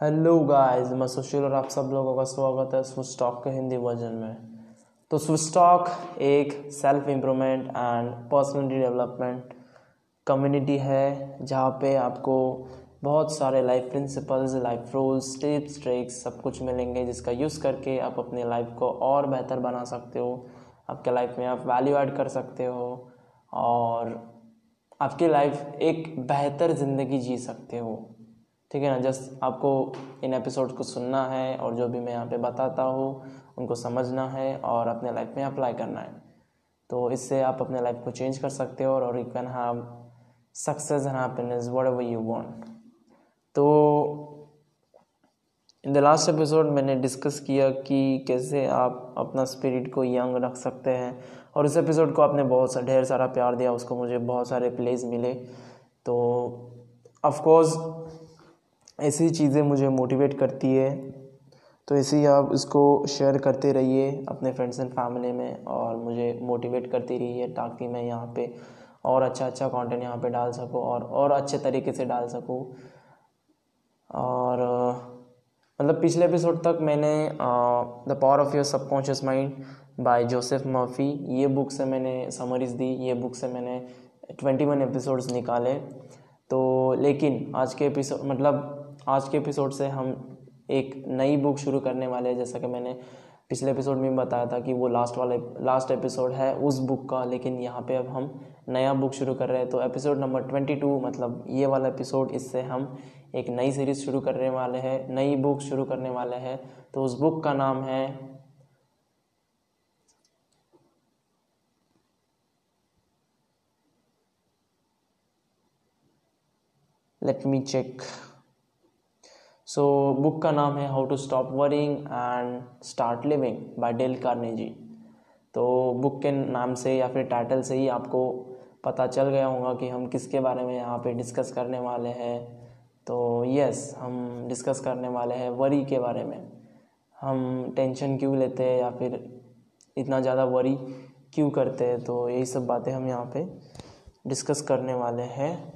Hello guys मैं सुशील और आप सब लोगों का स्वागत है स्विच टॉक के हिंदी वर्जन में। तो स्विच टॉक एक self improvement and personality development community है, जहाँ पे आपको बहुत सारे life principles life rules tips tricks सब कुछ मिलेंगे, जिसका यूज़ करके आप अपने लाइफ को और बेहतर बना सकते हो, आपके लाइफ में आप वैल्यू ऐड कर सकते हो, और आपकी लाइफ एक बेहतर ज़िंदगी जी सकते हो। ठीक है ना? जस्ट आपको इन एपिसोड को सुनना है और जो भी मैं यहाँ पे बताता हूँ, उनको समझना है और अपने लाइफ में अप्लाई करना है। तो इससे आप अपने लाइफ को चेंज कर सकते हो और you can have success and happiness whatever you want तो इन द लास्ट एपिसोड मैंने डिस्कस किया कि कैसे आप अपना स्पिरिट को यंग रख सकते हैं। और इस एपिसोड को आपने बहुत सा, ढेर सारा प्यार दिया, उसको मुझे बहुत सारे प्लेज मिले। तो ऑफकोर्स ऐसी चीज़ें मुझे मोटिवेट करती है। तो ऐसे ही आप इसको शेयर करते रहिए अपने फ्रेंड्स एंड फैमिली में और मुझे मोटिवेट करती रहिए ताकि मैं यहाँ पे और अच्छा अच्छा कंटेंट यहाँ पे डाल सकूँ और और अच्छे तरीके से डाल सकूँ। और मतलब पिछले एपिसोड तक मैंने the power of your subconscious mind by Joseph Murphy ये बुक से मैंने समरीज दी, ये बुक से मैंने ट्वेंटी वन एपिसोड्स निकाले। तो लेकिन आज के एपिसोड मतलब आज के एपिसोड से हम एक नई बुक शुरू करने वाले हैं। जैसा कि मैंने पिछले एपिसोड में बताया था कि वो लास्ट वाले लास्ट एपिसोड है उस बुक का, लेकिन यहाँ पे अब हम नया बुक शुरू कर रहे हैं। तो एपिसोड नंबर ट्वेंटी टू मतलब ये वाला एपिसोड इससे हम एक नई सीरीज़ शुरू करने वाले हैं, नई बुक शुरू करने वाले हैं। तो उस बुक का नाम है let me check so book का नाम है how to stop worrying and start living by Dale Carnegie तो बुक के नाम से या फिर टाइटल से ही आपको पता चल गया होगा कि हम किसके बारे में यहाँ पे डिस्कस करने वाले हैं। तो यस हम डिस्कस करने वाले हैं वरी के बारे में। हम टेंशन क्यों लेते हैं या फिर इतना ज़्यादा वरी क्यों करते हैं? तो यही सब बातें हम यहाँ पे डिस्कस करने वाले हैं।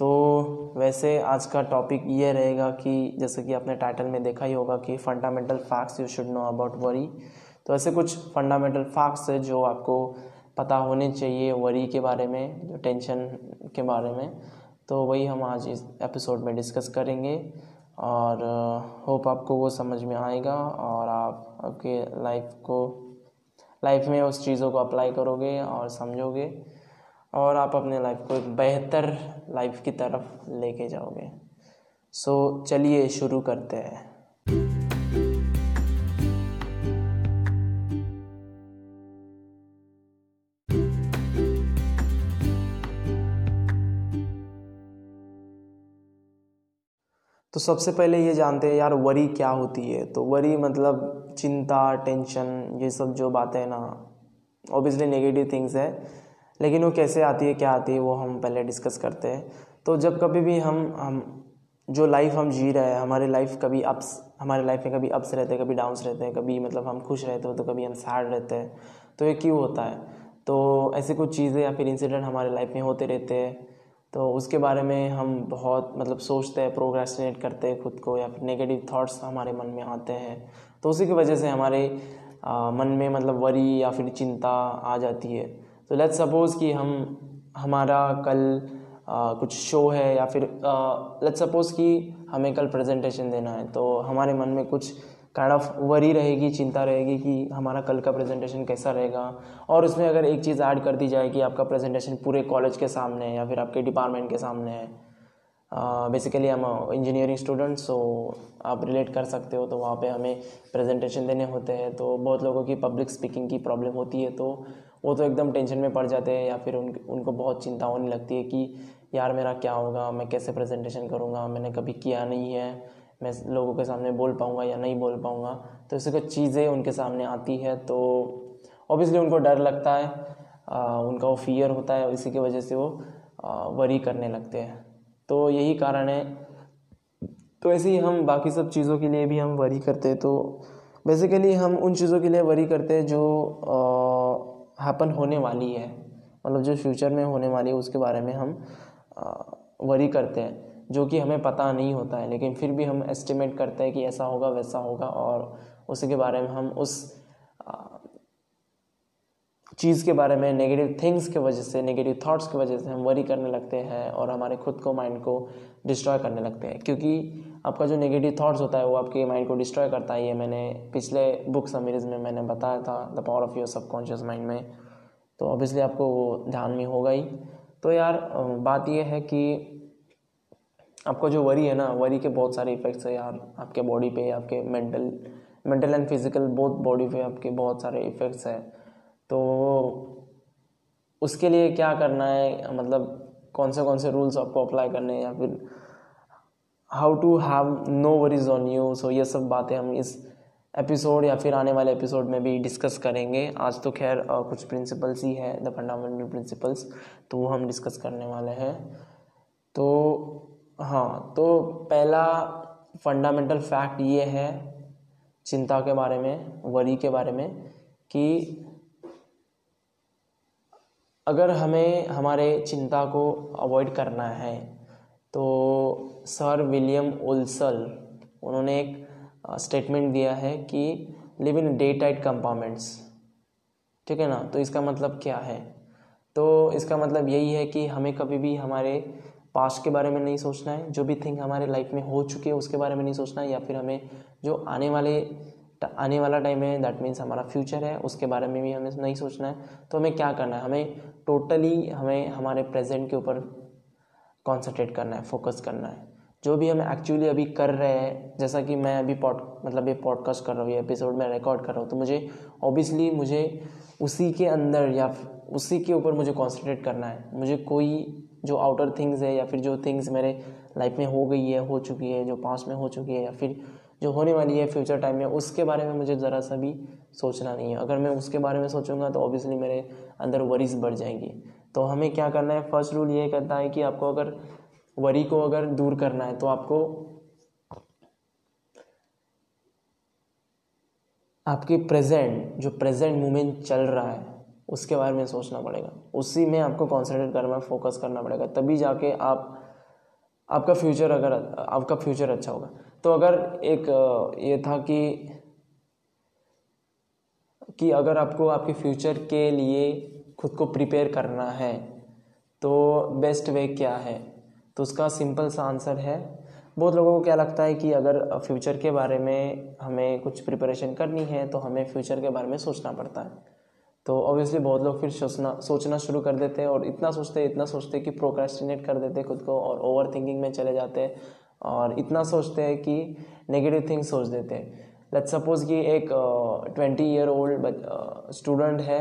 तो वैसे आज का टॉपिक ये रहेगा कि जैसे कि आपने टाइटल में देखा ही होगा कि fundamental facts you should know about worry तो ऐसे कुछ फंडामेंटल फैक्ट्स है जो आपको पता होने चाहिए वरी के बारे में, जो टेंशन के बारे में। तो वही हम आज इस एपिसोड में डिस्कस करेंगे और होप आपको वो समझ में आएगा और आप, आपके लाइफ को लाइफ में उस चीज़ों को अप्लाई करोगे और समझोगे। और आप अपने लाइफ को एक बेहतर लाइफ की तरफ़ लेके जाओगे। सो चलिए शुरू करते हैं। तो सबसे पहले ये जानते हैं, यार, वरी क्या होती है? तो वरी मतलब चिंता टेंशन ये सब जो बातें ना ऑब्वियसली नेगेटिव थिंग्स है। लेकिन वो कैसे आती है क्या आती है वो हम पहले डिस्कस करते हैं। तो जब कभी भी हम हम जो लाइफ हम जी रहे हैं हमारे लाइफ कभी अप्स हमारे लाइफ में कभी अप्स रहते हैं कभी डाउन्स रहते हैं कभी मतलब हम खुश रहते हो तो कभी हम सैड रहते हैं तो ये क्यों होता है? तो ऐसी कुछ चीज़ें या फिर इंसिडेंट हमारे लाइफ में होते रहते हैं तो उसके बारे में हम बहुत मतलब सोचते हैं प्रोग्रेसिनेट करते हैं खुद को या फिर नेगेटिव थाट्स हमारे मन में आते हैं। तो उसी की वजह से हमारे आ, मन में मतलब वरी या फिर चिंता आ जाती है। तो लेट्स सपोज़ कि हम हमारा कल आ, कुछ शो है या फिर लेट्स सपोज़ कि हमें कल प्रेजेंटेशन देना है तो हमारे मन में कुछ काइंड ऑफ़ वरी रहेगी चिंता रहेगी कि हमारा कल का प्रेजेंटेशन कैसा रहेगा। और उसमें अगर एक चीज़ ऐड कर दी जाए कि आपका प्रेजेंटेशन पूरे कॉलेज के सामने है या फिर आपके डिपार्टमेंट के सामने है। बेसिकली हम इंजीनियरिंग स्टूडेंट सो आप रिलेट कर सकते हो तो वहाँ पे हमें प्रेजेंटेशन देने होते हैं। तो बहुत लोगों की पब्लिक स्पीकिंग की प्रॉब्लम होती है तो वो तो एकदम टेंशन में पड़ जाते हैं या फिर उन उनको बहुत चिंता होने लगती है कि यार मेरा क्या होगा मैं कैसे प्रेजेंटेशन करूँगा मैंने कभी किया नहीं है मैं लोगों के सामने बोल पाऊँगा या नहीं बोल पाऊँगा। तो ऐसे कुछ चीज़ें उनके सामने आती है तो ऑब्वियसली उनको डर लगता है आ, उनका वो फियर होता है इसी की वजह से वो आ, वरी करने लगते हैं। तो यही कारण है। तो ऐसे ही हम बाकी सब चीज़ों के लिए भी हम वरी करते हैं तो बेसिकली हम उन चीज़ों के लिए वरी करते हैं जो हैपन होने वाली है। मतलब जो फ्यूचर में होने वाली है, उसके बारे में हम वरी करते हैं, जो कि हमें पता नहीं होता है। लेकिन फिर भी हम एस्टिमेट करते हैं कि ऐसा होगा, वैसा होगा और उसी के बारे में हम उस चीज़ के बारे में नेगेटिव थिंग्स के वजह से नेगेटिव थॉट्स की वजह से हम वरी करने लगते हैं और हमारे खुद को माइंड को डिस्ट्रॉय करने लगते हैं। क्योंकि आपका जो नेगेटिव थॉट्स होता है, वो आपके माइंड को डिस्ट्रॉय करता है, ये मैंने पिछले बुक समरीज में मैंने बताया था the power of your subconscious mind में। तो ऑब्वियसली आपको वो ध्यान में होगा ही। तो यार बात ये है कि आपका जो वरी है ना वरी के बहुत सारे इफ़ेक्ट्स है यार, आपके बॉडी पे, आपके mental mental and physical both body पे आपके बहुत सारे इफ़ेक्ट्स हैं। तो उसके लिए क्या करना है? मतलब कौन से कौन से रूल्स आपको अप्लाई करने हैं? या फिर how to have no worries on you, so ये सब बातें हम इस एपिसोड या फिर आने वाले एपिसोड में भी डिस्कस करेंगे। आज तो खैर कुछ प्रिंसिपल्स ही है द फंडामेंटल प्रिंसिपल्स तो वो हम डिस्कस करने वाले हैं। तो हाँ तो पहला फंडामेंटल फैक्ट ये है चिंता के बारे में वरी के बारे में, कि अगर हमें, हमारे चिंता को अवॉइड करना है तो सर विलियम ओल्सल उन्होंने एक स्टेटमेंट दिया है कि live in day tight compartments ठीक है ना? तो इसका मतलब क्या है? तो इसका मतलब यही है कि हमें कभी भी हमारे पास्ट के बारे में नहीं सोचना है। जो भी थिंग हमारे लाइफ में हो चुके हैं, उसके बारे में नहीं सोचना है, या फिर हमें जो आने वाले आने वाला टाइम है दैट मीन्स हमारा फ्यूचर है, उसके बारे में भी हमें नहीं सोचना है। तो हमें क्या करना है? हमें टोटली हमें, हमारे प्रेजेंट के ऊपर कॉन्सेंट्रेट करना है फोकस करना है। जो भी हम एक्चुअली अभी कर रहे हैं, जैसा कि मैं अभी पॉड मतलब ये पॉडकास्ट कर रहा हूँ, ये एपिसोड में रिकॉर्ड कर रहा हूँ तो मुझे ऑब्वियसली मुझे उसी के अंदर या उसी के ऊपर मुझे कॉन्सेंट्रेट करना है। मुझे कोई जो आउटर थिंग्स है या फिर जो थिंग्स मेरे लाइफ में हो गई है, हो चुकी है, जो पास्ट में हो चुकी है या फिर जो होने वाली है फ्यूचर टाइम में, उसके बारे में मुझे ज़रा सा भी सोचना नहीं है। अगर मैं उसके बारे में सोचूँगा तो ऑब्वियसली मेरे अंदर वरीज बढ़ जाएँगी। तो हमें क्या करना है? फ़र्स्ट रूल ये कहता है कि आपको अगर वरी को अगर दूर करना है तो आपको आपके प्रेजेंट जो प्रेजेंट मोमेंट चल रहा है, उसके बारे में सोचना पड़ेगा। उसी में आपको कॉन्सेंट्रेट करना फोकस करना पड़ेगा। तभी जाके आप, आपका फ्यूचर अगर, आपका फ्यूचर अच्छा होगा। तो अगर एक, ये था कि कि अगर आपको आपके फ्यूचर के लिए खुद को प्रिपेयर करना है तो बेस्ट वे क्या है? तो उसका सिंपल सा आंसर है। बहुत लोगों को क्या लगता है कि अगर फ्यूचर के बारे में हमें कुछ प्रिपरेशन करनी है तो हमें फ्यूचर के बारे में सोचना पड़ता है। तो ऑब्वियसली बहुत लोग फिर सोचना सोचना शुरू कर देते हैं और इतना सोचते इतना सोचते कि प्रोक्रेस्टिनेट कर देते खुद को और ओवर थिंकिंग में चले जाते हैं और इतना सोचते हैं कि नेगेटिव थिंग्स सोच देते हैं। लेट सपोज़ कि एक ट्वेंटी ईयर ओल्ड स्टूडेंट है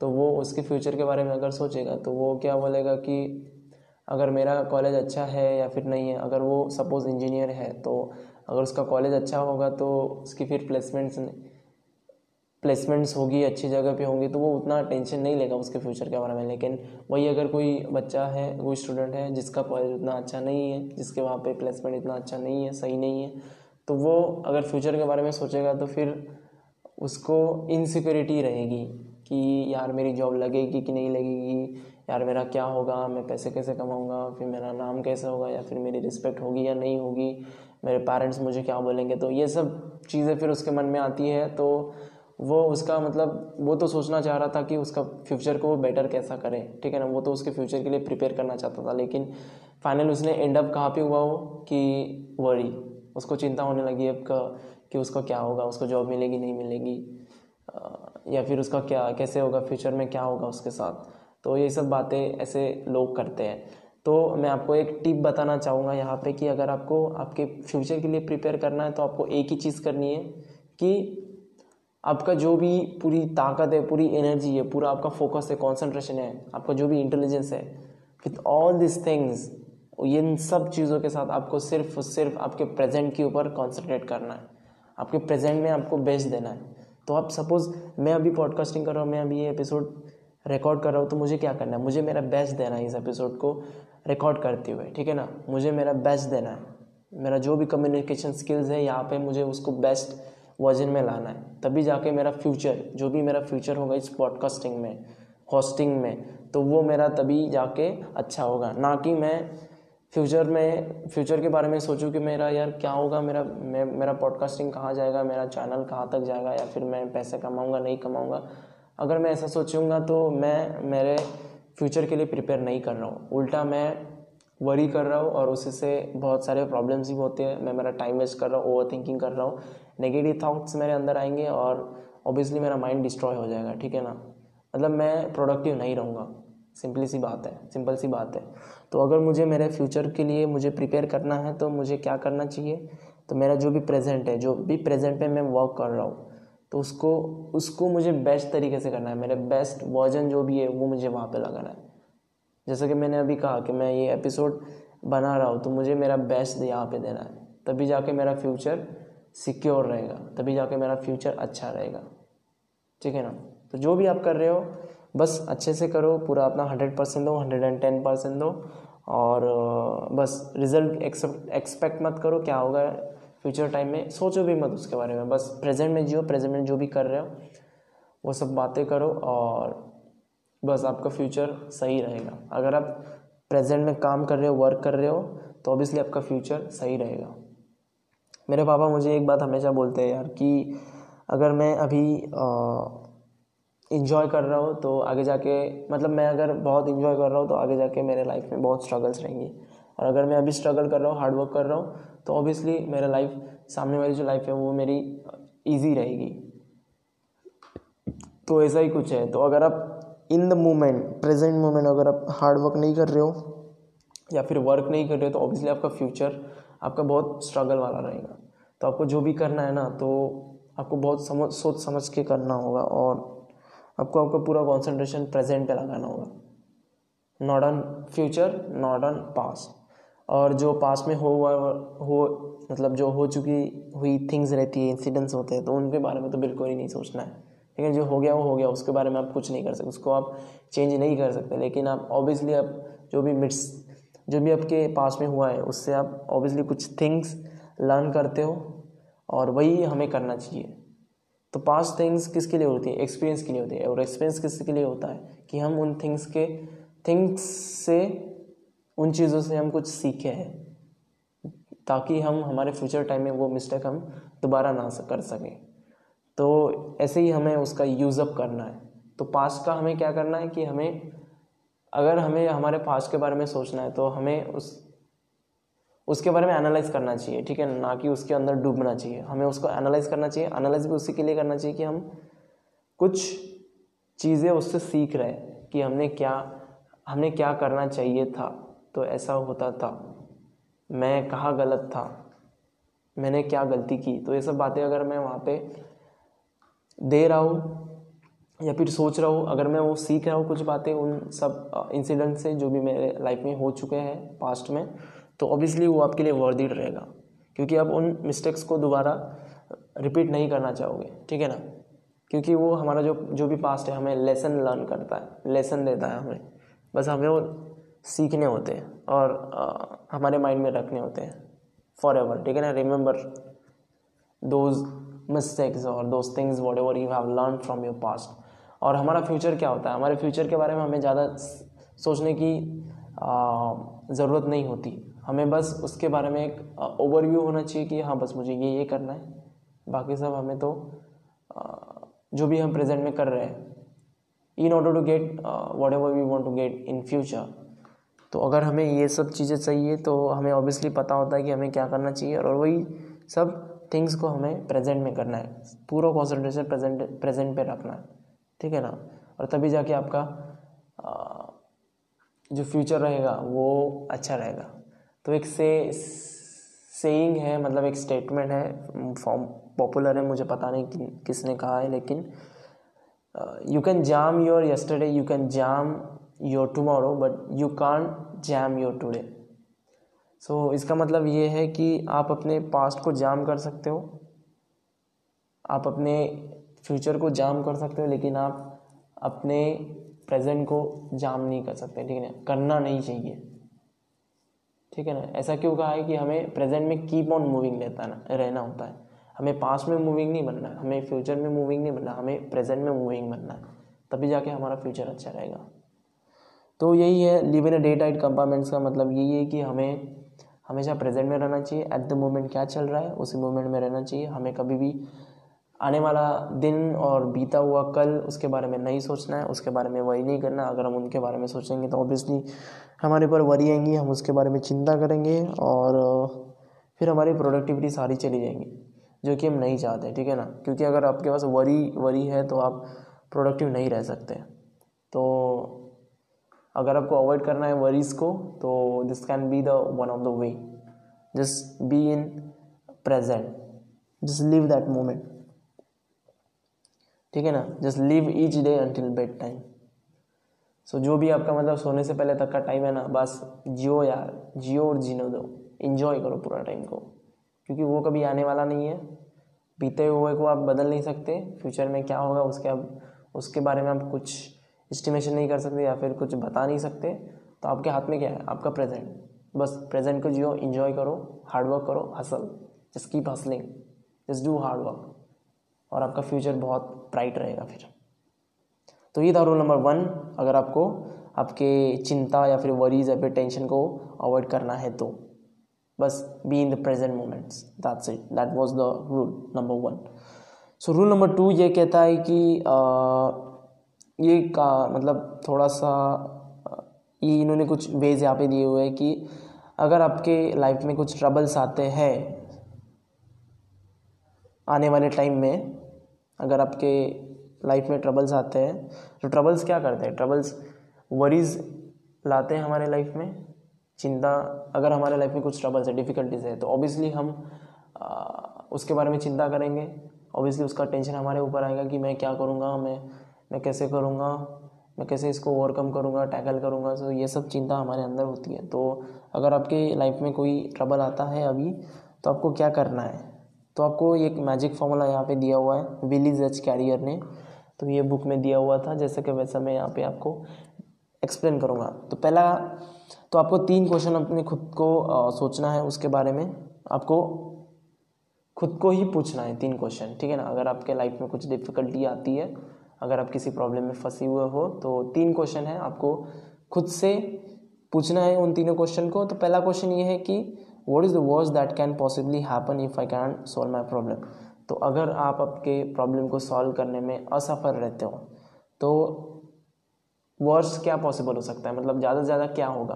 तो वो उसके फ्यूचर के बारे में अगर सोचेगा तो वो क्या बोलेगा कि अगर मेरा कॉलेज अच्छा है या फिर नहीं है, अगर वो सपोज़ इंजीनियर है तो अगर उसका कॉलेज अच्छा होगा तो उसकी फिर प्लेसमेंट्स प्लेसमेंट्स होगी, अच्छी जगह पे होंगी तो वो उतना टेंशन नहीं लेगा उसके फ्यूचर के बारे में। लेकिन वही अगर कोई बच्चा है, कोई स्टूडेंट है, जिसका कॉलेज उतना अच्छा नहीं है, जिसके वहाँ पे प्लेसमेंट इतना अच्छा नहीं है, सही नहीं है तो वो अगर फ्यूचर के बारे में सोचेगा तो फिर उसको इनसिक्योरिटी रहेगी। कि यार मेरी जॉब लगेगी कि नहीं लगेगी? यार मेरा क्या होगा? मैं पैसे कैसे कमाऊँगा? फिर मेरा नाम कैसे होगा? या फिर मेरी रिस्पेक्ट होगी या नहीं होगी? मेरे पेरेंट्स मुझे क्या बोलेंगे? तो ये सब चीज़ें फिर उसके मन में आती है। तो वो उसका मतलब वो तो सोचना चाह रहा था कि उसका फ्यूचर को वो बेटर कैसा करे। ठीक है ना? वो तो उसके फ्यूचर के लिए प्रिपेयर करना चाहता था। लेकिन फाइनल उसने एंड अप कहाँ पे हुआ वो? कि वरी उसको चिंता होने लगी अब का, कि उसका क्या होगा? उसको जॉब मिलेगी, नहीं मिलेगी? या फिर उसका क्या, कैसे होगा फ्यूचर में क्या होगा उसके साथ? तो ये सब बातें ऐसे लोग करते हैं। तो मैं आपको एक टिप बताना चाहूँगा यहाँ पे कि अगर आपको, आपके फ्यूचर के लिए प्रिपेयर करना है तो आपको एक ही चीज़ करनी है कि आपका जो भी पूरी ताकत है, पूरी एनर्जी है, पूरा आपका फोकस है कॉन्सेंट्रेशन है, आपका जो भी इंटेलिजेंस है विथ ऑल दिस थिंग्स इन सब चीज़ों के साथ आपको सिर्फ़ सिर्फ़ आपके प्रेजेंट के ऊपर कॉन्सेंट्रेट करना है। आपके प्रेजेंट में आपको बेस्ट देना है। तो आप सपोज़ मैं अभी पॉडकास्टिंग कर रहा हूँ, मैं अभी ये एपिसोड रिकॉर्ड कर रहा हूँ तो मुझे क्या करना है? मुझे मेरा बेस्ट देना है इस एपिसोड को रिकॉर्ड करते हुए, ठीक है ना? मुझे मेरा बेस्ट देना है। मेरा जो भी कम्युनिकेशन स्किल्स है, यहाँ पे मुझे उसको बेस्ट वर्जन में लाना है। तभी जाके मेरा फ्यूचर जो भी मेरा फ्यूचर होगा इस पॉडकास्टिंग में होस्टिंग में तो वो मेरा तभी जाके अच्छा होगा। ना कि मैं फ्यूचर में, फ्यूचर के बारे में सोचूं कि मेरा यार क्या होगा, मेरा, मैं, मेरा पॉडकास्टिंग कहाँ जाएगा, मेरा चैनल कहाँ तक जाएगा, या फिर मैं पैसे कमाऊँगा, नहीं कमाऊँगा। अगर मैं ऐसा सोचूँगा तो मैं, मेरे फ्यूचर के लिए प्रिपेयर नहीं कर रहा हूँ। उल्टा मैं वरी कर रहा हूँ और उसी से बहुत सारे प्रॉब्लम्स भी होते हैं। मैं मेरा टाइम वेस्ट कर रहा हूँ ओवर थिंकिंग कर रहा हूँ। नेगेटिव थाट्स मेरे अंदर आएँगे और ऑब्वियसली मेरा माइंड डिस्ट्रॉय हो जाएगा, ठीक है ना? मतलब मैं प्रोडक्टिव नहीं रहूँगा। सिंपली सी बात है, सिंपल सी बात है। तो अगर मुझे मेरे फ्यूचर के लिए मुझे प्रिपेयर करना है तो मुझे क्या करना चाहिए? तो मेरा जो भी प्रेजेंट है, जो भी प्रेजेंट पे मैं वर्क कर रहा हूँ तो उसको उसको मुझे बेस्ट तरीके से करना है। मेरे बेस्ट वर्जन जो भी है, वो मुझे वहाँ पे लगाना है। जैसे कि मैंने अभी कहा कि मैं ये एपिसोड बना रहा हूँ तो मुझे मेरा बेस्ट यहाँ पे देना है। तभी जाके मेरा फ्यूचर सिक्योर रहेगा, तभी जाके मेरा फ्यूचर अच्छा रहेगा। ठीक है ना? तो जो भी आप कर रहे हो बस अच्छे से करो, पूरा अपना हंड्रेड परसेंट दो, हंड्रेड एंड टेन परसेंट दो, और बस रिज़ल्ट एक्सपेक्ट मत करो क्या होगा फ्यूचर टाइम में, सोचो भी मत उसके बारे में, बस प्रेजेंट में जियो, प्रेजेंट में जो भी कर रहे हो, वो सब बातें करो और बस आपका फ्यूचर सही रहेगा। अगर आप प्रेजेंट में काम कर रहे हो, वर्क कर रहे हो तो ऑब्वियसली आपका फ्यूचर सही रहेगा। मेरे पापा मुझे एक बात हमेशा बोलते हैं यार कि अगर मैं अभी इंजॉय कर रहा हो तो आगे जाके मतलब मैं अगर बहुत इन्जॉय कर रहा हूँ तो आगे जाके मेरे लाइफ में बहुत स्ट्रगल्स रहेंगी। और अगर मैं अभी स्ट्रगल कर रहा हूँ हार्ड वर्क कर रहा हूँ तो ऑब्वियसली मेरा लाइफ सामने वाली जो लाइफ है, वो मेरी ईजी रहेगी। तो ऐसा ही कुछ है। तो अगर आप in the moment present moment अगर आप हार्ड वर्क नहीं कर रहे हो, या फिर वर्क नहीं कर रहे हो तो ऑब्वियसली आपका फ्यूचर आपका बहुत स्ट्रगल वाला रहेगा। तो आपको जो भी करना है ना तो आपको बहुत समझ, सोच समझ के करना होगा। और आपको आपका पूरा कॉन्सेंट्रेशन प्रेजेंट पे लगाना होगा। Not on future not on past और जो पास में हो हुआ, हो मतलब जो हो चुकी हुई थिंग्स रहती है इंसिडेंट्स होते हैं तो उनके बारे में तो बिल्कुल ही नहीं सोचना है। है, जो हो गया, वो हो गया, उसके बारे में आप कुछ नहीं कर सकते, उसको आप चेंज नहीं कर सकते। लेकिन आप ऑब्वियसली आप जो भी मिट्स जो भी आपके पास में हुआ है, उससे आप ऑब्वियसली कुछ थिंग्स लर्न करते हो और वही हमें करना चाहिए। तो पास थिंग्स किसके लिए होती है? एक्सपीरियंस के लिए होती है। और एक्सपीरियंस किसके लिए होता है? कि हम उन थिंग्स के थिंग्स से, उन चीज़ों से हम कुछ सीखे हैं। ताकि हम, हमारे फ्यूचर टाइम में वो मिस्टेक हम दोबारा ना कर सकें। तो ऐसे ही हमें उसका यूज़अप करना है। तो पास्ट का हमें क्या करना है? कि हमें, अगर हमें, हमारे पास्ट के बारे में सोचना है तो हमें उस उसके बारे में एनालाइज करना चाहिए, ठीक है? ना कि उसके अंदर डूबना चाहिए। हमें उसको एनालाइज करना चाहिए। एनालाइज भी उसी के लिए करना चाहिए कि हम कुछ चीज़ें उससे सीख रहे हैं कि हमने क्या हमें क्या करना चाहिए था। तो ऐसा होता था। मैं कहाँ गलत था। मैंने क्या गलती की? तो ये सब बातें अगर मैं वहाँ पे दे रहा हूँ या फिर सोच रहा हूँ, अगर मैं वो सीख रहा हूँ कुछ बातें, उन सब इंसिडेंट से जो भी मेरे लाइफ में हो चुके हैं पास्ट में तो ऑब्वियसली वो आपके लिए वर्दिड रहेगा। क्योंकि आप उन मिस्टेक्स को दोबारा रिपीट नहीं करना चाहोगे ठीक है ना? क्योंकि वो हमारा जो जो भी पास्ट है हमें लेसन लर्न करता है लेसन देता है हमें। बस हमें वो सीखने होते हैं और आ, हमारे माइंड में रखने होते हैं फॉर एवर ठीक है ना? रिमेंबर दोज मिस्टेक्स और those things whatever you have learn from your past और हमारा फ्यूचर क्या होता है? हमारे फ्यूचर के बारे में हमें ज़्यादा सोचने की ज़रूरत नहीं होती। हमें बस उसके बारे में एक ओवरव्यू होना चाहिए कि हाँ बस मुझे ये ये करना है। बाकी सब हमें तो जो भी हम प्रेजेंट में कर रहे हैं in order to get whatever we want to get in future तो अगर हमें ये सब चीज़ें चाहिए तो हमें ऑब्वियसली पता होता है कि हमें क्या करना चाहिए और वही सब थिंग्स को हमें प्रेजेंट में करना है। पूरा कॉन्सेंट्रेशन प्रेजेंट प्रेजेंट पे रखना है। ठीक है ना? और तभी जाके आपका जो फ्यूचर रहेगा, वो अच्छा रहेगा। तो एक से सेइंग है मतलब एक स्टेटमेंट है फॉर्म पॉपुलर है मुझे पता नहीं कि, किसने कहा है लेकिन you can jam your yesterday you can jam your tomorrow but you can't jam your today so इसका मतलब ये है कि आप अपने पास्ट को जाम कर सकते हो आप अपने फ्यूचर को जाम कर सकते हो लेकिन आप अपने प्रेजेंट को जाम नहीं कर सकते ठीक है करना नहीं चाहिए। ठीक है ना? ऐसा क्यों कहा है कि हमें प्रेजेंट में कीप ऑन मूविंग रहता ना, रहना होता है। हमें पास्ट में मूविंग नहीं बनना, हमें फ्यूचर में मूविंग नहीं बनना, हमें प्रेजेंट में मूविंग बनना है। तभी जाके हमारा फ्यूचर अच्छा रहेगा। तो यही है live in a day tight compartments का मतलब यही है कि हमें हमेशा प्रेजेंट में रहना चाहिए। एट द मोमेंट क्या चल रहा है, उसी मोमेंट में रहना चाहिए। हमें कभी भी आने वाला दिन और बीता हुआ कल, उसके बारे में नहीं सोचना है, उसके बारे में वही नहीं करना। अगर हम उनके बारे में सोचेंगे तो ऑब्वियसली हमारे ऊपर वरी आएँगी, हम उसके बारे में चिंता करेंगे और, फिर हमारी प्रोडक्टिविटी सारी चली जाएँगी, जो कि हम नहीं चाहते, ठीक है ना? क्योंकि अगर आपके पास वरी वरी है तो आप प्रोडक्टिव नहीं रह सकते। तो अगर आपको अवॉइड करना है वरीज को तो this can be the one of the way just be in present just live that moment ठीक है ना? Just live each day until bed time so जो भी आपका मतलब सोने से पहले तक का टाइम है ना, बस जियो यार, जियो और जीनो दो। इन्जॉय करो पूरा टाइम को। क्योंकि वो कभी आने वाला नहीं है। बीते हुए को आप बदल नहीं सकते। फ्यूचर में क्या होगा उसके आप उसके बारे में आप कुछ इस्टीमेशन नहीं कर सकते या फिर कुछ बता नहीं सकते। तो आपके हाथ में क्या है? आपका प्रेजेंट बस प्रेजेंट को जियो इन्जॉय करो हार्डवर्क करो hustle just keep hustling just do hard work और आपका फ्यूचर बहुत ब्राइट रहेगा फिर। तो ये था रूल नंबर वन अगर आपको आपके चिंता या फिर वरीज या फिर टेंशन को अवॉइड करना है तो। बस be in the present moments that's it that was the rule number one so rule number two ये कहता है कि आ, ये का मतलब थोड़ा सा ये इन्होंने कुछ वेज यहाँ पे दिए हुए हैं कि अगर आपके लाइफ में कुछ ट्रबल्स आते हैं आने वाले टाइम में अगर आपके लाइफ में ट्रबल्स आते हैं तो ट्रबल्स क्या करते हैं? ट्रबल्स वरीज लाते हैं हमारे लाइफ में? चिंता अगर हमारे लाइफ में कुछ ट्रबल्स है डिफ़िकल्टीज है तो ऑब्वियसली हम आ, उसके बारे में चिंता करेंगे। ऑब्वियसली उसका टेंशन हमारे ऊपर आएगा कि मैं क्या करूँगा मैं मैं कैसे करूँगा मैं कैसे इसको ओवरकम करूँगा टैकल करूँगा। तो ये सब चिंता हमारे अंदर होती है। तो अगर आपके लाइफ में कोई ट्रबल आता है अभी तो आपको क्या करना है? तो आपको एक मैजिक फॉर्मूला यहाँ पे दिया हुआ है विलीज एच कैरियर ने। तो ये बुक में दिया हुआ था जैसे कि वैसा मैं यहाँ पे आपको एक्सप्लेन करूँगा। तो पहला तो आपको तीन क्वेश्चन अपने खुद को आ, सोचना है उसके बारे में आपको खुद को ही पूछना है तीन क्वेश्चन ठीक है ना? अगर आपके लाइफ में कुछ डिफ़िकल्टी आती है अगर आप किसी प्रॉब्लम में फंसे हुए हो तो तीन क्वेश्चन है आपको खुद से पूछना है उन तीनों क्वेश्चन को। तो पहला क्वेश्चन ये है कि what is the worst that can possibly happen if I can solve my problem तो अगर आप आपके प्रॉब्लम को सॉल्व करने में असफल रहते हो तो वर्स क्या पॉसिबल हो सकता है? मतलब ज़्यादा से ज़्यादा क्या होगा?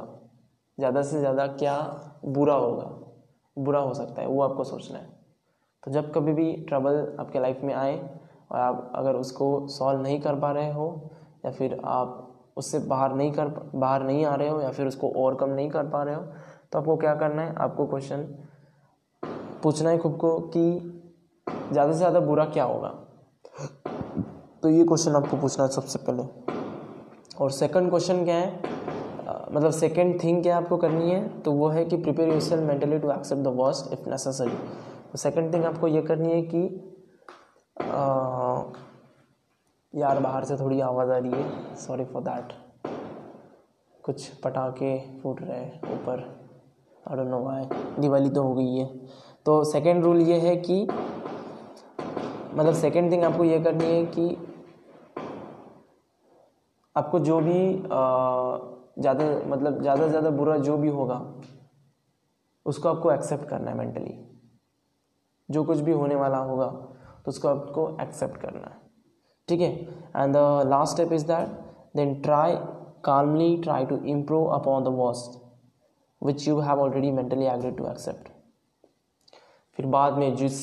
ज़्यादा से ज़्यादा क्या बुरा होगा? बुरा हो सकता है, वो आपको सोचना है। तो जब कभी भी ट्रबल आपके लाइफ में आए और आप अगर उसको सॉल्व नहीं कर पा रहे हो, या फिर आप उससे बाहर नहीं कर, बाहर नहीं आ रहे हो, या फिर उसको ओवरकम नहीं कर पा रहे हो तो आपको क्या करना है? आपको क्वेश्चन पूछना है खुद को कि ज़्यादा से ज़्यादा बुरा क्या होगा? तो ये क्वेश्चन आपको पूछना है सबसे पहले। और सेकंड क्वेश्चन क्या है? मतलब सेकंड थिंग क्या आपको करनी है? तो वो है कि prepare your self mentally to accept the worst if necessary तो सेकंड थिंग आपको ये करनी है कि आ, यार बाहर से थोड़ी आवाज़ आ रही है सॉरी फॉर दैट कुछ पटाखे फूट रहे हैं ऊपर। I don't know why Diwali तो हो गई है। तो सेकंड रूल ये है कि मतलब सेकंड थिंग आपको ये करनी है कि, आपको जो भी ज़्यादा मतलब ज़्यादा से ज़्यादा बुरा जो भी होगा, उसको आपको एक्सेप्ट करना है मेंटली जो कुछ भी होने वाला होगा तो उसको आपको एक्सेप्ट करना है। ठीक है? And the last step is that then try calmly, try to improve upon the worst which you have already mentally agreed to accept फिर बाद में जिस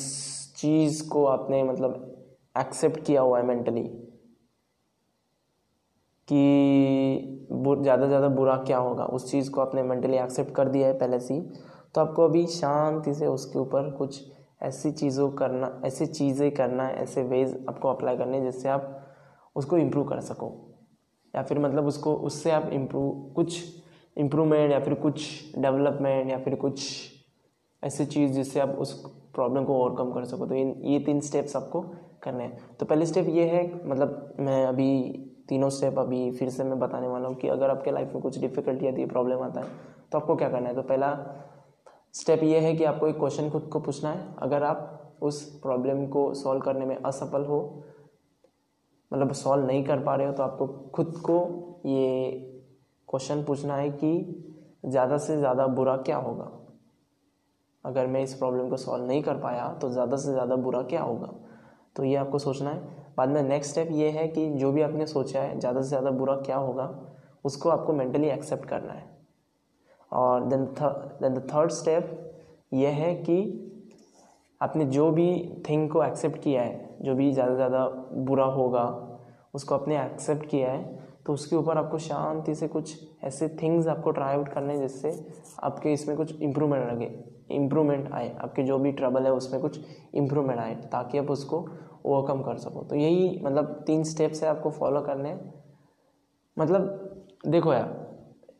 चीज़ को आपने मतलब एक्सेप्ट किया हुआ है मेंटली कि ज़्यादा से ज़्यादा बुरा क्या होगा, उस चीज़ को आपने मेंटली एक्सेप्ट कर दिया है पहले से ही तो आपको अभी शांति से उसके ऊपर कुछ ऐसी चीज़ों करना, ऐसी चीज़ें करना है, ऐसे वेज आपको अप्लाई करने हैं जिससे आप उसको इम्प्रूव कर सको। या फिर मतलब उसको, उससे आप इम्प्रूव कुछ इम्प्रूवमेंट या फिर कुछ डेवलपमेंट या फिर कुछ ऐसी चीज़ जिससे आप उस प्रॉब्लम को ओवरकम कर सको। तो इन, ये तीन स्टेप्स आपको करने हैं। तो पहले स्टेप ये है मतलब मैं अभी तीनों स्टेप अभी फिर से मैं बताने वाला हूँ कि अगर आपके लाइफ में कुछ डिफ़िकल्टी आती है प्रॉब्लम आता है तो आपको क्या करना है? तो पहला स्टेप ये है कि आपको एक क्वेश्चन खुद को पूछना है। अगर आप उस प्रॉब्लम को सॉल्व करने में असफल हो मतलब सॉल्व नहीं कर पा रहे हो तो आपको खुद को ये क्वेश्चन पूछना है कि ज़्यादा से ज़्यादा बुरा क्या होगा? अगर मैं इस प्रॉब्लम को सॉल्व नहीं कर पाया तो ज़्यादा से ज़्यादा बुरा क्या होगा? तो ये आपको सोचना है। बाद में नेक्स्ट स्टेप ये है कि जो भी आपने सोचा है, ज़्यादा से ज़्यादा बुरा क्या होगा, उसको आपको मेंटली एक्सेप्ट करना है। और then then the third step ये है कि आपने जो भी थिंग को एक्सेप्ट किया है, जो भी ज़्यादा से ज़्यादा बुरा होगा, उसको आपने एक्सेप्ट किया है तो उसके ऊपर आपको शांति से कुछ ऐसे थिंग्स आपको ट्राई आउट करने जिससे आपके इसमें कुछ इम्प्रूवमेंट लगे। इम्प्रूवमेंट आए। आपके जो भी ट्रबल है उसमें कुछ इम्प्रूवमेंट आए ताकि आप उसको ओवरकम कर सको। तो यही मतलब तीन स्टेप्स है आपको फॉलो करने। मतलब देखो यार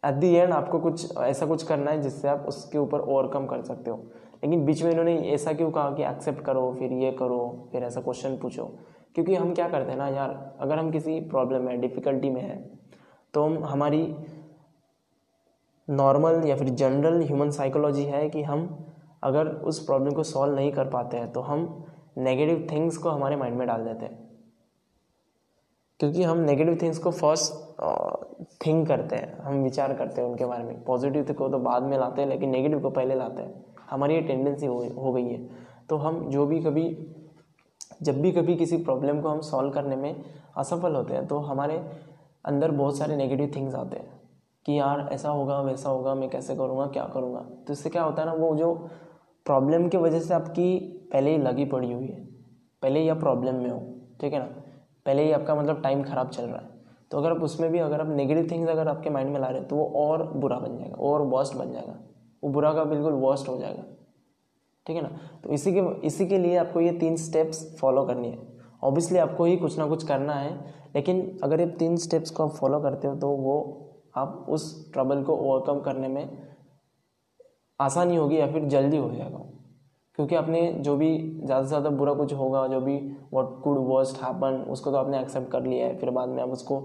एट दी एंड आपको कुछ ऐसा कुछ करना है जिससे आप उसके ऊपर ओवरकम कर सकते हो। लेकिन बीच में इन्होंने ऐसा क्यों कहा कि एक्सेप्ट करो, फिर ये करो, फिर ऐसा क्वेश्चन पूछो? क्योंकि हम क्या करते हैं ना यार, अगर हम किसी प्रॉब्लम में डिफ़िकल्टी में हैं तो हम, हमारी नॉर्मल या फिर जनरल ह्यूमन साइकोलॉजी है कि हम अगर उस प्रॉब्लम को सॉल्व नहीं कर पाते हैं तो हम नेगेटिव थिंग्स को हमारे माइंड में डाल देते हैं। क्योंकि हम नेगेटिव थिंग्स को फ़र्स्ट थिंक करते हैं, हम विचार करते हैं उनके बारे में। पॉजिटिव को तो बाद में लाते हैं, लेकिन नेगेटिव को पहले लाते हैं। हमारी ये टेंडेंसी हो हो गई है। तो हम जो भी कभी जब भी कभी किसी प्रॉब्लम को हम सॉल्व करने में असफल होते हैं तो हमारे अंदर बहुत सारे नेगेटिव थिंग्स आते हैं कि यार, ऐसा होगा, वैसा होगा, मैं कैसे करूँगा, क्या करूँगा। तो इससे क्या होता है ना, वो जो प्रॉब्लम की वजह से आपकी पहले ही लगी पड़ी हुई है, पहले ही आप प्रॉब्लम में हो, ठीक है ना? पहले ही आपका मतलब टाइम ख़राब चल रहा है। तो अगर आप उसमें भी, अगर आप नेगेटिव थिंग्स अगर आपके माइंड में ला रहे हैं तो वो और बुरा बन जाएगा, और वर्स्ट बन जाएगा। वो बुरा का बिल्कुल वर्स्ट हो जाएगा। ठीक है ना? तो इसी के इसी के लिए आपको ये तीन स्टेप्स फॉलो करनी है। ऑब्वियसली आपको ही कुछ ना कुछ करना है, लेकिन अगर ये तीन स्टेप्स को आप फॉलो करते हो तो वो आप उस ट्रबल को ओवरकम करने में आसानी होगी या फिर जल्दी हो जाएगा। क्योंकि आपने जो भी ज़्यादा से ज़्यादा बुरा कुछ होगा, जो भी वॉट कुड वर्स्ट हैपन उसको तो आपने एक्सेप्ट कर लिया है, फिर बाद में आप उसको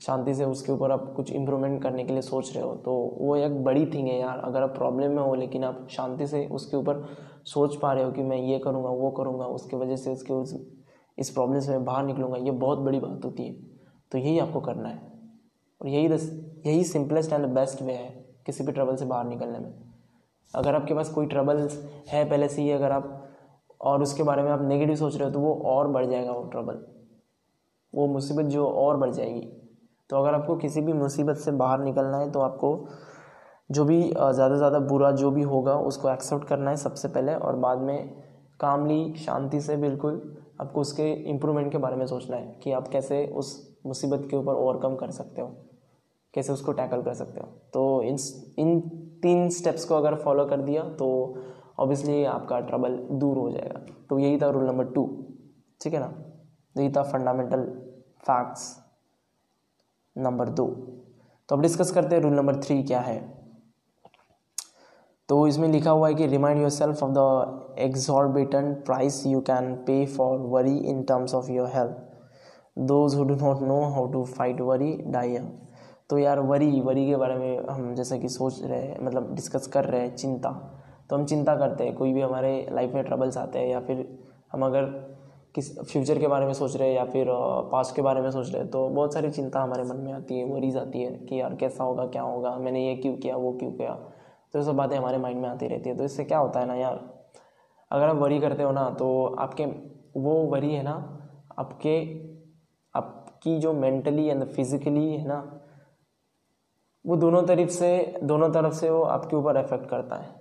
शांति से उसके ऊपर आप कुछ इम्प्रूवमेंट करने के लिए सोच रहे हो तो वो एक बड़ी थिंग है यार। अगर आप प्रॉब्लम में हो, लेकिन आप शांति से उसके ऊपर सोच पा रहे हो कि मैं ये करूँगा, वो करूँगा, उसकी वजह से उसके उस, इस प्रॉब्लम से मैं बाहर निकलूँगा, ये बहुत बड़ी बात होती है। तो यही आपको करना है। और यही यही सिंपलेस्ट एंड बेस्ट वे है किसी भी ट्रबल से बाहर निकलने में। अगर आपके पास कोई ट्रबल्स है, पहले से ही अगर आप, और उसके बारे में आप नेगेटिव सोच रहे हो तो वो और बढ़ जाएगा वो ट्रबल वो मुसीबत जो और बढ़ जाएगी। तो अगर आपको किसी भी मुसीबत से बाहर निकलना है तो आपको जो भी ज़्यादा ज़्यादा बुरा जो भी होगा, उसको एक्सेप्ट करना है सबसे पहले और बाद में कामली, शांति से बिल्कुल आपको उसके इम्प्रूवमेंट के बारे में सोचना है कि आप कैसे उस मुसीबत के ऊपर ओवरकम कर सकते हो, कैसे उसको टैकल कर सकते हो। तो इन इन तीन स्टेप्स को अगर फॉलो कर दिया तो ऑब्वियसली आपका ट्रबल दूर हो जाएगा। तो यही था रूल नंबर टू, ठीक है ना? यही था फंडामेंटल फैक्ट्स। नंबर दो। तो अब डिस्कस करते हैं रूल नंबर थ्री क्या है। तो इसमें लिखा हुआ है कि remind your self of the exorbitant price you can pay for worry in terms of your health those who do not know how to fight worry die तो यार वरी वरी के बारे में हम जैसे कि सोच रहे हैं मतलब डिस्कस कर रहे हैं चिंता। तो हम चिंता करते हैं, कोई भी हमारे लाइफ में ट्रबल्स आते हैं या फिर हम अगर किस फ्यूचर के बारे में सोच रहे हैं या फिर पास्ट के बारे में सोच रहे हैं तो बहुत सारी चिंता हमारे मन में आती है वरीज आती है कि यार कैसा होगा, क्या होगा, मैंने ये क्यों किया, वो क्यों किया तो ये सब बातें हमारे माइंड में आती रहती है तो इससे क्या होता है ना यार, अगर आप वरी करते हो ना तो आपके, वो वरी है ना, आपके, आपकी जो मेंटली एंड फिजिकली है ना, वो दोनों तरफ़ से, दोनों तरफ़ से वो आपके ऊपर अफेक्ट करता है।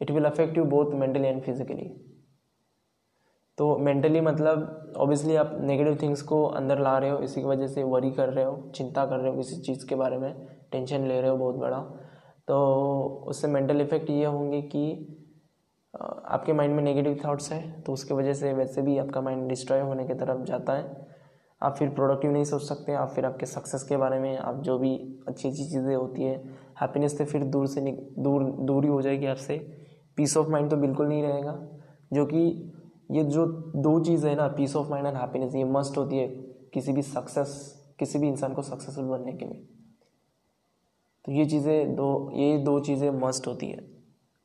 It will affect you both mentally and physically तो मेंटली मतलब ऑब्वियसली आप नेगेटिव थिंग्स को अंदर ला रहे हो, इसी की वजह से वरी कर रहे हो, चिंता कर रहे हो किसी चीज़ के बारे में टेंशन ले रहे हो बहुत बड़ा। तो उससे मेंटल इफ़ेक्ट ये होंगे कि आपके माइंड में नेगेटिव थाट्स हैं तो उसके वजह से वैसे भी आपका माइंड डिस्ट्रॉय होने की तरफ़ जाता है। आप फिर प्रोडक्टिव नहीं सोच सकते, आप फिर आपके सक्सेस के बारे में, आप जो भी अच्छी अच्छी चीज़ें होती है हैप्पीनेस से फिर दूर से दूर, दूरी हो जाएगी आपसे। पीस ऑफ़ माइंड तो बिल्कुल नहीं रहेगा, जो कि ये जो दो चीज़ है ना peace of mind and happiness ये मस्ट होती है किसी भी सक्सेस किसी भी इंसान को सक्सेसफुल बनने के लिए। तो ये चीज़ें दो, ये दो चीज़ें मस्ट होती है।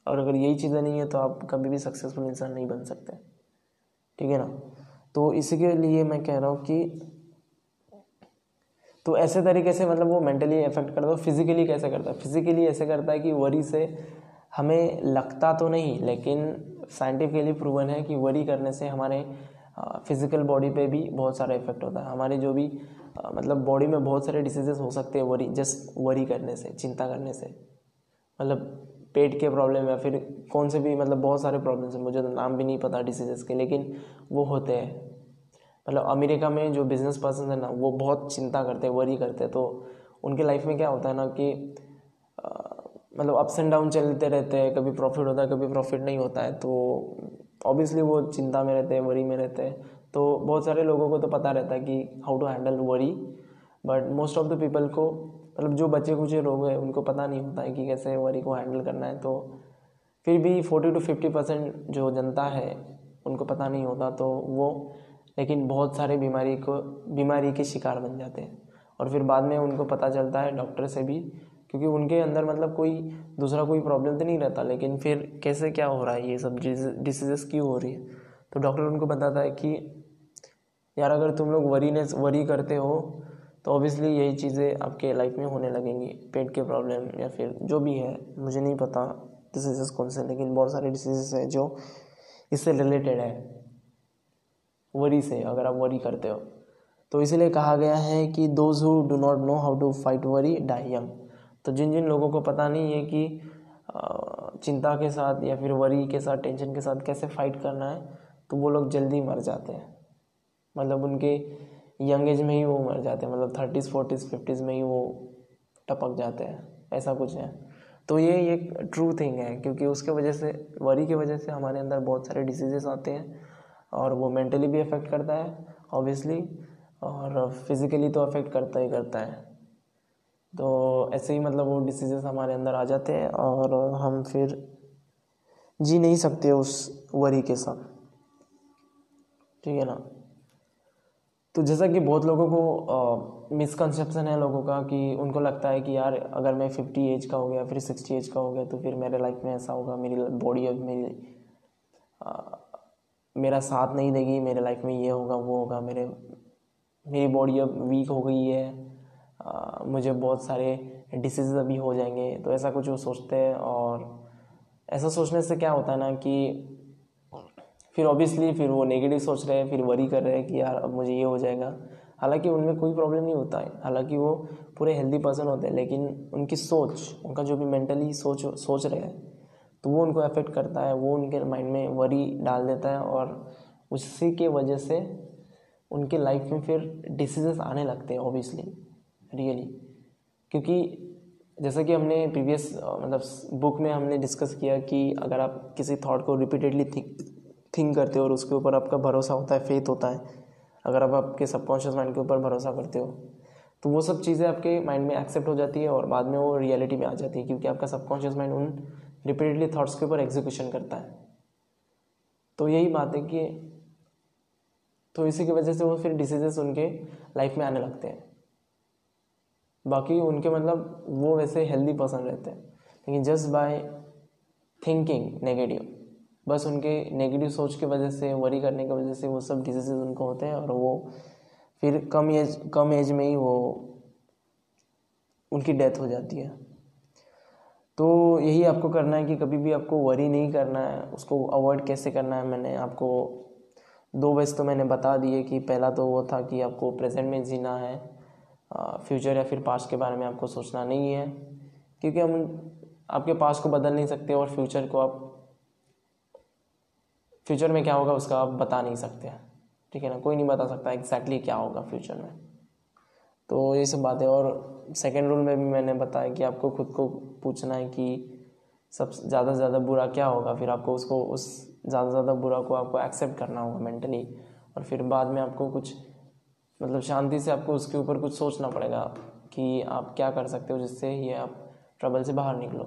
और अगर यही चीज़ें नहीं है तो आप कभी भी सक्सेसफुल इंसान नहीं बन सकते। ठीक है ना? तो इसी के लिए मैं कह रहा हूँ कि तो ऐसे तरीके से मतलब वो मेंटली इफ़ेक्ट करता है फिजिकली कैसे करता है? फिजिकली ऐसे करता है कि वरी से हमें लगता तो नहीं, लेकिन साइंटिफिकली प्रूवन है कि वरी करने से हमारे फ़िज़िकल बॉडी पे भी बहुत सारा इफ़ेक्ट होता है। हमारे जो भी मतलब बॉडी में बहुत सारे डिसीजेस हो सकते हैं वरी जस्ट वरी करने से, चिंता करने से। मतलब पेट के प्रॉब्लम या फिर कौन से भी मतलब बहुत सारे प्रॉब्लम्स हैं, मुझे तो नाम भी नहीं पता डिसीजेस के, लेकिन वो होते हैं। मतलब अमेरिका में जो बिज़नेस पर्सन है ना, वो बहुत चिंता करते हैं, वरी करते हैं। तो उनके लाइफ में क्या होता है ना कि मतलब अप्स एंड डाउन चलते रहते हैं, कभी प्रॉफिट होता है, कभी प्रॉफिट नहीं होता है तो ऑब्वियसली वो चिंता में रहते हैं वरी में रहते हैं। तो बहुत सारे लोगों को तो पता रहता है कि how to handle worry but most of the people को मतलब जो बचे कुछ लोग हैं, उनको पता नहीं होता है कि कैसे वरी को हैंडल करना है तो फिर भी फोर्टी टू फिफ्टी परसेंट जो जनता है, उनको पता नहीं होता तो वो, लेकिन बहुत सारे बीमारी को, बीमारी के शिकार बन जाते हैं। और फिर बाद में उनको पता चलता है डॉक्टर से भी क्योंकि उनके अंदर मतलब कोई दूसरा कोई प्रॉब्लम तो नहीं रहता, लेकिन फिर कैसे क्या हो रहा है ये सब डिसीजेस क्यों हो रही है? तो डॉक्टर उनको बताता है कि यार अगर तुम लोग वरीनेस वरी करते हो तो ऑब्वियसली यही चीज़ें आपके लाइफ में होने लगेंगी, पेट के प्रॉब्लम या फिर जो भी है, मुझे नहीं पता डिसीजेस कौन से, लेकिन बहुत सारे डिसीजेस हैं जो इससे रिलेटेड है वरी से, अगर आप वरी करते हो। तो इसीलिए कहा गया है कि those who do not know how to fight worry die young तो जिन जिन लोगों को पता नहीं है कि चिंता के साथ या फिर वरी के साथ टेंशन के साथ कैसे फाइट करना है तो वो लोग जल्दी मर जाते हैं। मतलब उनके यंग एज में ही वो मर जाते हैं मतलब थर्टीज़ फोर्टीज़ फिफ्टीज़ में ही वो टपक जाते हैं, ऐसा कुछ है। तो ये एक ट्रू थिंग है, क्योंकि उसके वजह से वरी की वजह से हमारे अंदर बहुत सारे डिसीजेस आते हैं, और वो मेंटली भी अफेक्ट करता है ऑब्वियसली और फिज़िकली तो अफेक्ट करता ही करता है। तो ऐसे ही मतलब वो डिसीजेस हमारे अंदर आ जाते हैं और हम फिर जी नहीं सकते उस वरी के साथ। ठीक है ना? तो जैसा कि बहुत लोगों को मिसकंसेप्शन है लोगों का कि उनको लगता है कि यार अगर मैं फिफ्टी एज का हो गया फिर सिक्सटी एज का हो गया तो फिर मेरे लाइफ में ऐसा होगा मेरी बॉडी अब मेरी आ, मेरा साथ नहीं देगी मेरे लाइफ में ये होगा वो होगा मेरे मेरी बॉडी अब वीक हो गई है। मुझे बहुत सारे डिसीज़ अभी हो जाएँगे तो ऐसा कुछ वो सोचते हैं और ऐसा सोचने से क्या होता है ना कि फिर ऑब्वियसली फिर वो नेगेटिव सोच रहे हैं, फिर वरी कर रहे हैं कि यार अब मुझे ये हो जाएगा। हालाँकि उनमें कोई प्रॉब्लम नहीं होता है। हालाँकि वो पूरे हेल्दी पर्सन होते हैं, लेकिन उनकी सोच, उनका जो भी मेंटली सोच सोच रहे हैं तो वो उनको अफेक्ट करता है, वो उनके माइंड में वरी डाल देता है और उसी के वजह से उनके लाइफ में फिर डिसीजेस आने लगते हैं ऑब्वियसली रियली क्योंकि जैसा कि हमने प्रीवियस मतलब बुक में हमने डिस्कस किया कि अगर आप किसी थॉट को रिपीटेडली थिंक थिंक करते हो और उसके ऊपर आपका भरोसा होता है फेथ होता है, अगर आप आपके सबकॉन्शियस माइंड के ऊपर भरोसा करते हो तो वो सब चीज़ें आपके माइंड में एक्सेप्ट हो जाती है और बाद में वो रियलिटी में आ जाती है क्योंकि आपका सबकॉन्शियस माइंड उन रिपीटेडली थाट्स के ऊपर एग्जीक्यूशन करता है। तो यही बात है कि तो इसी की वजह से वो फिर डिसीजेस उनके लाइफ में आने लगते हैं। बाकी उनके मतलब वो वैसे हेल्दी पर्सन रहते हैं। लेकिन जस्ट बाय थिंकिंग नेगेटिव बस उनके नेगेटिव सोच की वजह से वरी करने की वजह से वो सब डिजीजेज उनको होते हैं और वो फिर कम एज कम एज में ही वो उनकी डेथ हो जाती है। तो यही आपको करना है कि कभी भी आपको वरी नहीं करना है, उसको अवॉइड कैसे करना है, मैंने आपको दो वेज तो मैंने बता दिए कि पहला तो वो था कि आपको प्रेजेंट में जीना है फ्यूचर या फिर पास्ट के बारे में आपको सोचना नहीं है। क्योंकि हम आपके पास्ट को बदल नहीं सकते और फ्यूचर को आप फ्यूचर में क्या होगा उसका आप बता नहीं सकते। ठीक है ना? कोई नहीं बता सकता एग्जैक्टली क्या होगा फ्यूचर में। तो ये सब बातें और सेकेंड रूल में भी मैंने बताया कि आपको खुद को पूछना है कि सब ज़्यादा से ज़्यादा बुरा क्या होगा, फिर आपको उसको, उस ज़्यादा से ज़्यादा बुरा को आपको एक्सेप्ट करना होगा मेंटली और फिर बाद में आपको कुछ मतलब शांति से आपको उसके ऊपर कुछ सोचना पड़ेगा कि आप क्या कर सकते हो जिससे ये आप ट्रबल से बाहर निकलो।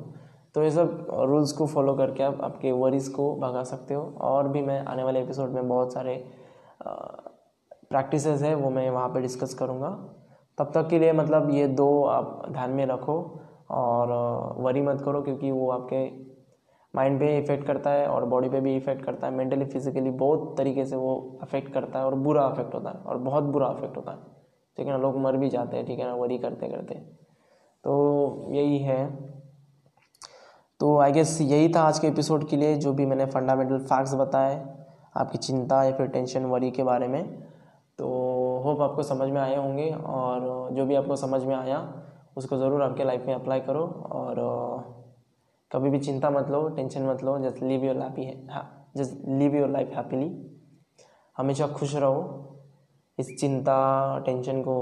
तो ये सब रूल्स को फॉलो करके आप आपके वरीज को भगा सकते हो। और भी मैं आने वाले एपिसोड में बहुत सारे प्रैक्टिसेस है, वो मैं वहाँ पे डिस्कस करूँगा। तब तक के लिए मतलब ये दो आप ध्यान में रखो और वरी मत करो क्योंकि वो आपके माइंड पे इफ़ेक्ट करता है और बॉडी पे भी इफ़ेक्ट करता है। मेंटली, फिजिकली बहुत तरीके से वो अफेक्ट करता है और बुरा अफेक्ट होता है और बहुत बुरा अफेक्ट होता है। ठीक है ना? लोग मर भी जाते हैं, ठीक है ना? वरी करते करते। तो यही है। तो आई गेस यही था आज के एपिसोड के लिए, जो भी मैंने फंडामेंटल फैक्ट्स बताए, आपकी चिंता या फिर टेंशन वरी के बारे में। तो होप आपको समझ में आए होंगे और जो भी आपको समझ में आया, उसको ज़रूर आपके लाइफ में अप्लाई करो और कभी भी चिंता मत लो, टेंशन मत लो, जस्ट लिव योर लाइफ है, just live your life happily हमेशा खुश रहो। इस चिंता, टेंशन को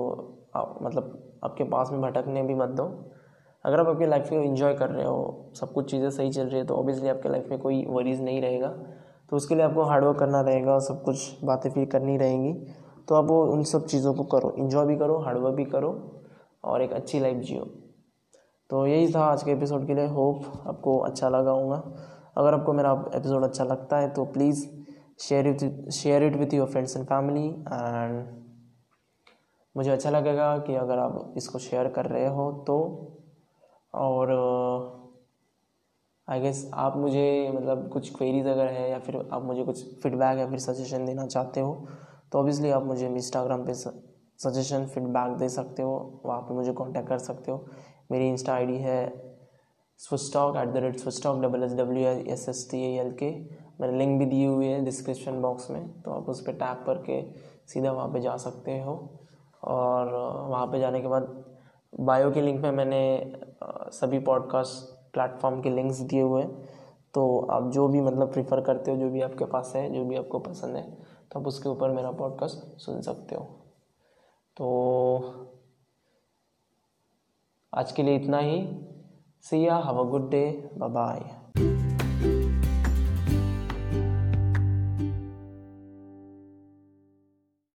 मतलब आपके पास में भटकने भी मत दो। अगर आप अपनी लाइफ को इन्जॉय कर रहे हो, सब कुछ चीज़ें सही चल रही है तो ऑब्वियसली आपके लाइफ में कोई वरीज नहीं रहेगा। तो उसके लिए आपको हार्डवर्क करना रहेगा, सब कुछ बातें फिर करनी रहेंगी। तो आप वो उन सब चीज़ों को करो। इन्जॉय भी करो हार्डवर्क भी करो और एक अच्छी लाइफ जियो। तो यही था आज के एपिसोड के लिए। होप आपको अच्छा लगा होगा। अगर आपको मेरा एपिसोड अच्छा लगता है तो please share it share it with your friends and family and मुझे अच्छा लगेगा कि अगर आप इसको शेयर कर रहे हो तो। और आई uh, गेस आप मुझे मतलब कुछ क्वेरीज अगर है या फिर आप मुझे कुछ फीडबैक या फिर सजेशन देना चाहते हो तो ऑब्वियसली आप मुझे इंस्टाग्राम पे सजेशन फीडबैक दे सकते हो। वहाँ पे मुझे कांटेक्ट कर सकते हो। मेरी इंस्टा आईडी है स्विस्टॉक at the rate स्विस्टॉक double S W S S T L K मैंने लिंक भी दी हुई है डिस्क्रिप्शन बॉक्स में तो आप उस पर टैप करके सीधा वहाँ पे जा सकते हो। और वहाँ पे जाने के बाद बायो के लिंक में मैंने सभी पॉडकास्ट प्लेटफॉर्म के लिंक्स दिए हुए हैं। तो आप जो भी मतलब प्रीफर करते हो, जो भी आपके पास है, जो भी आपको पसंद है तो आप उसके ऊपर मेरा पॉडकास्ट सुन सकते हो। तो आज के लिए इतना ही। See ya have a good day bye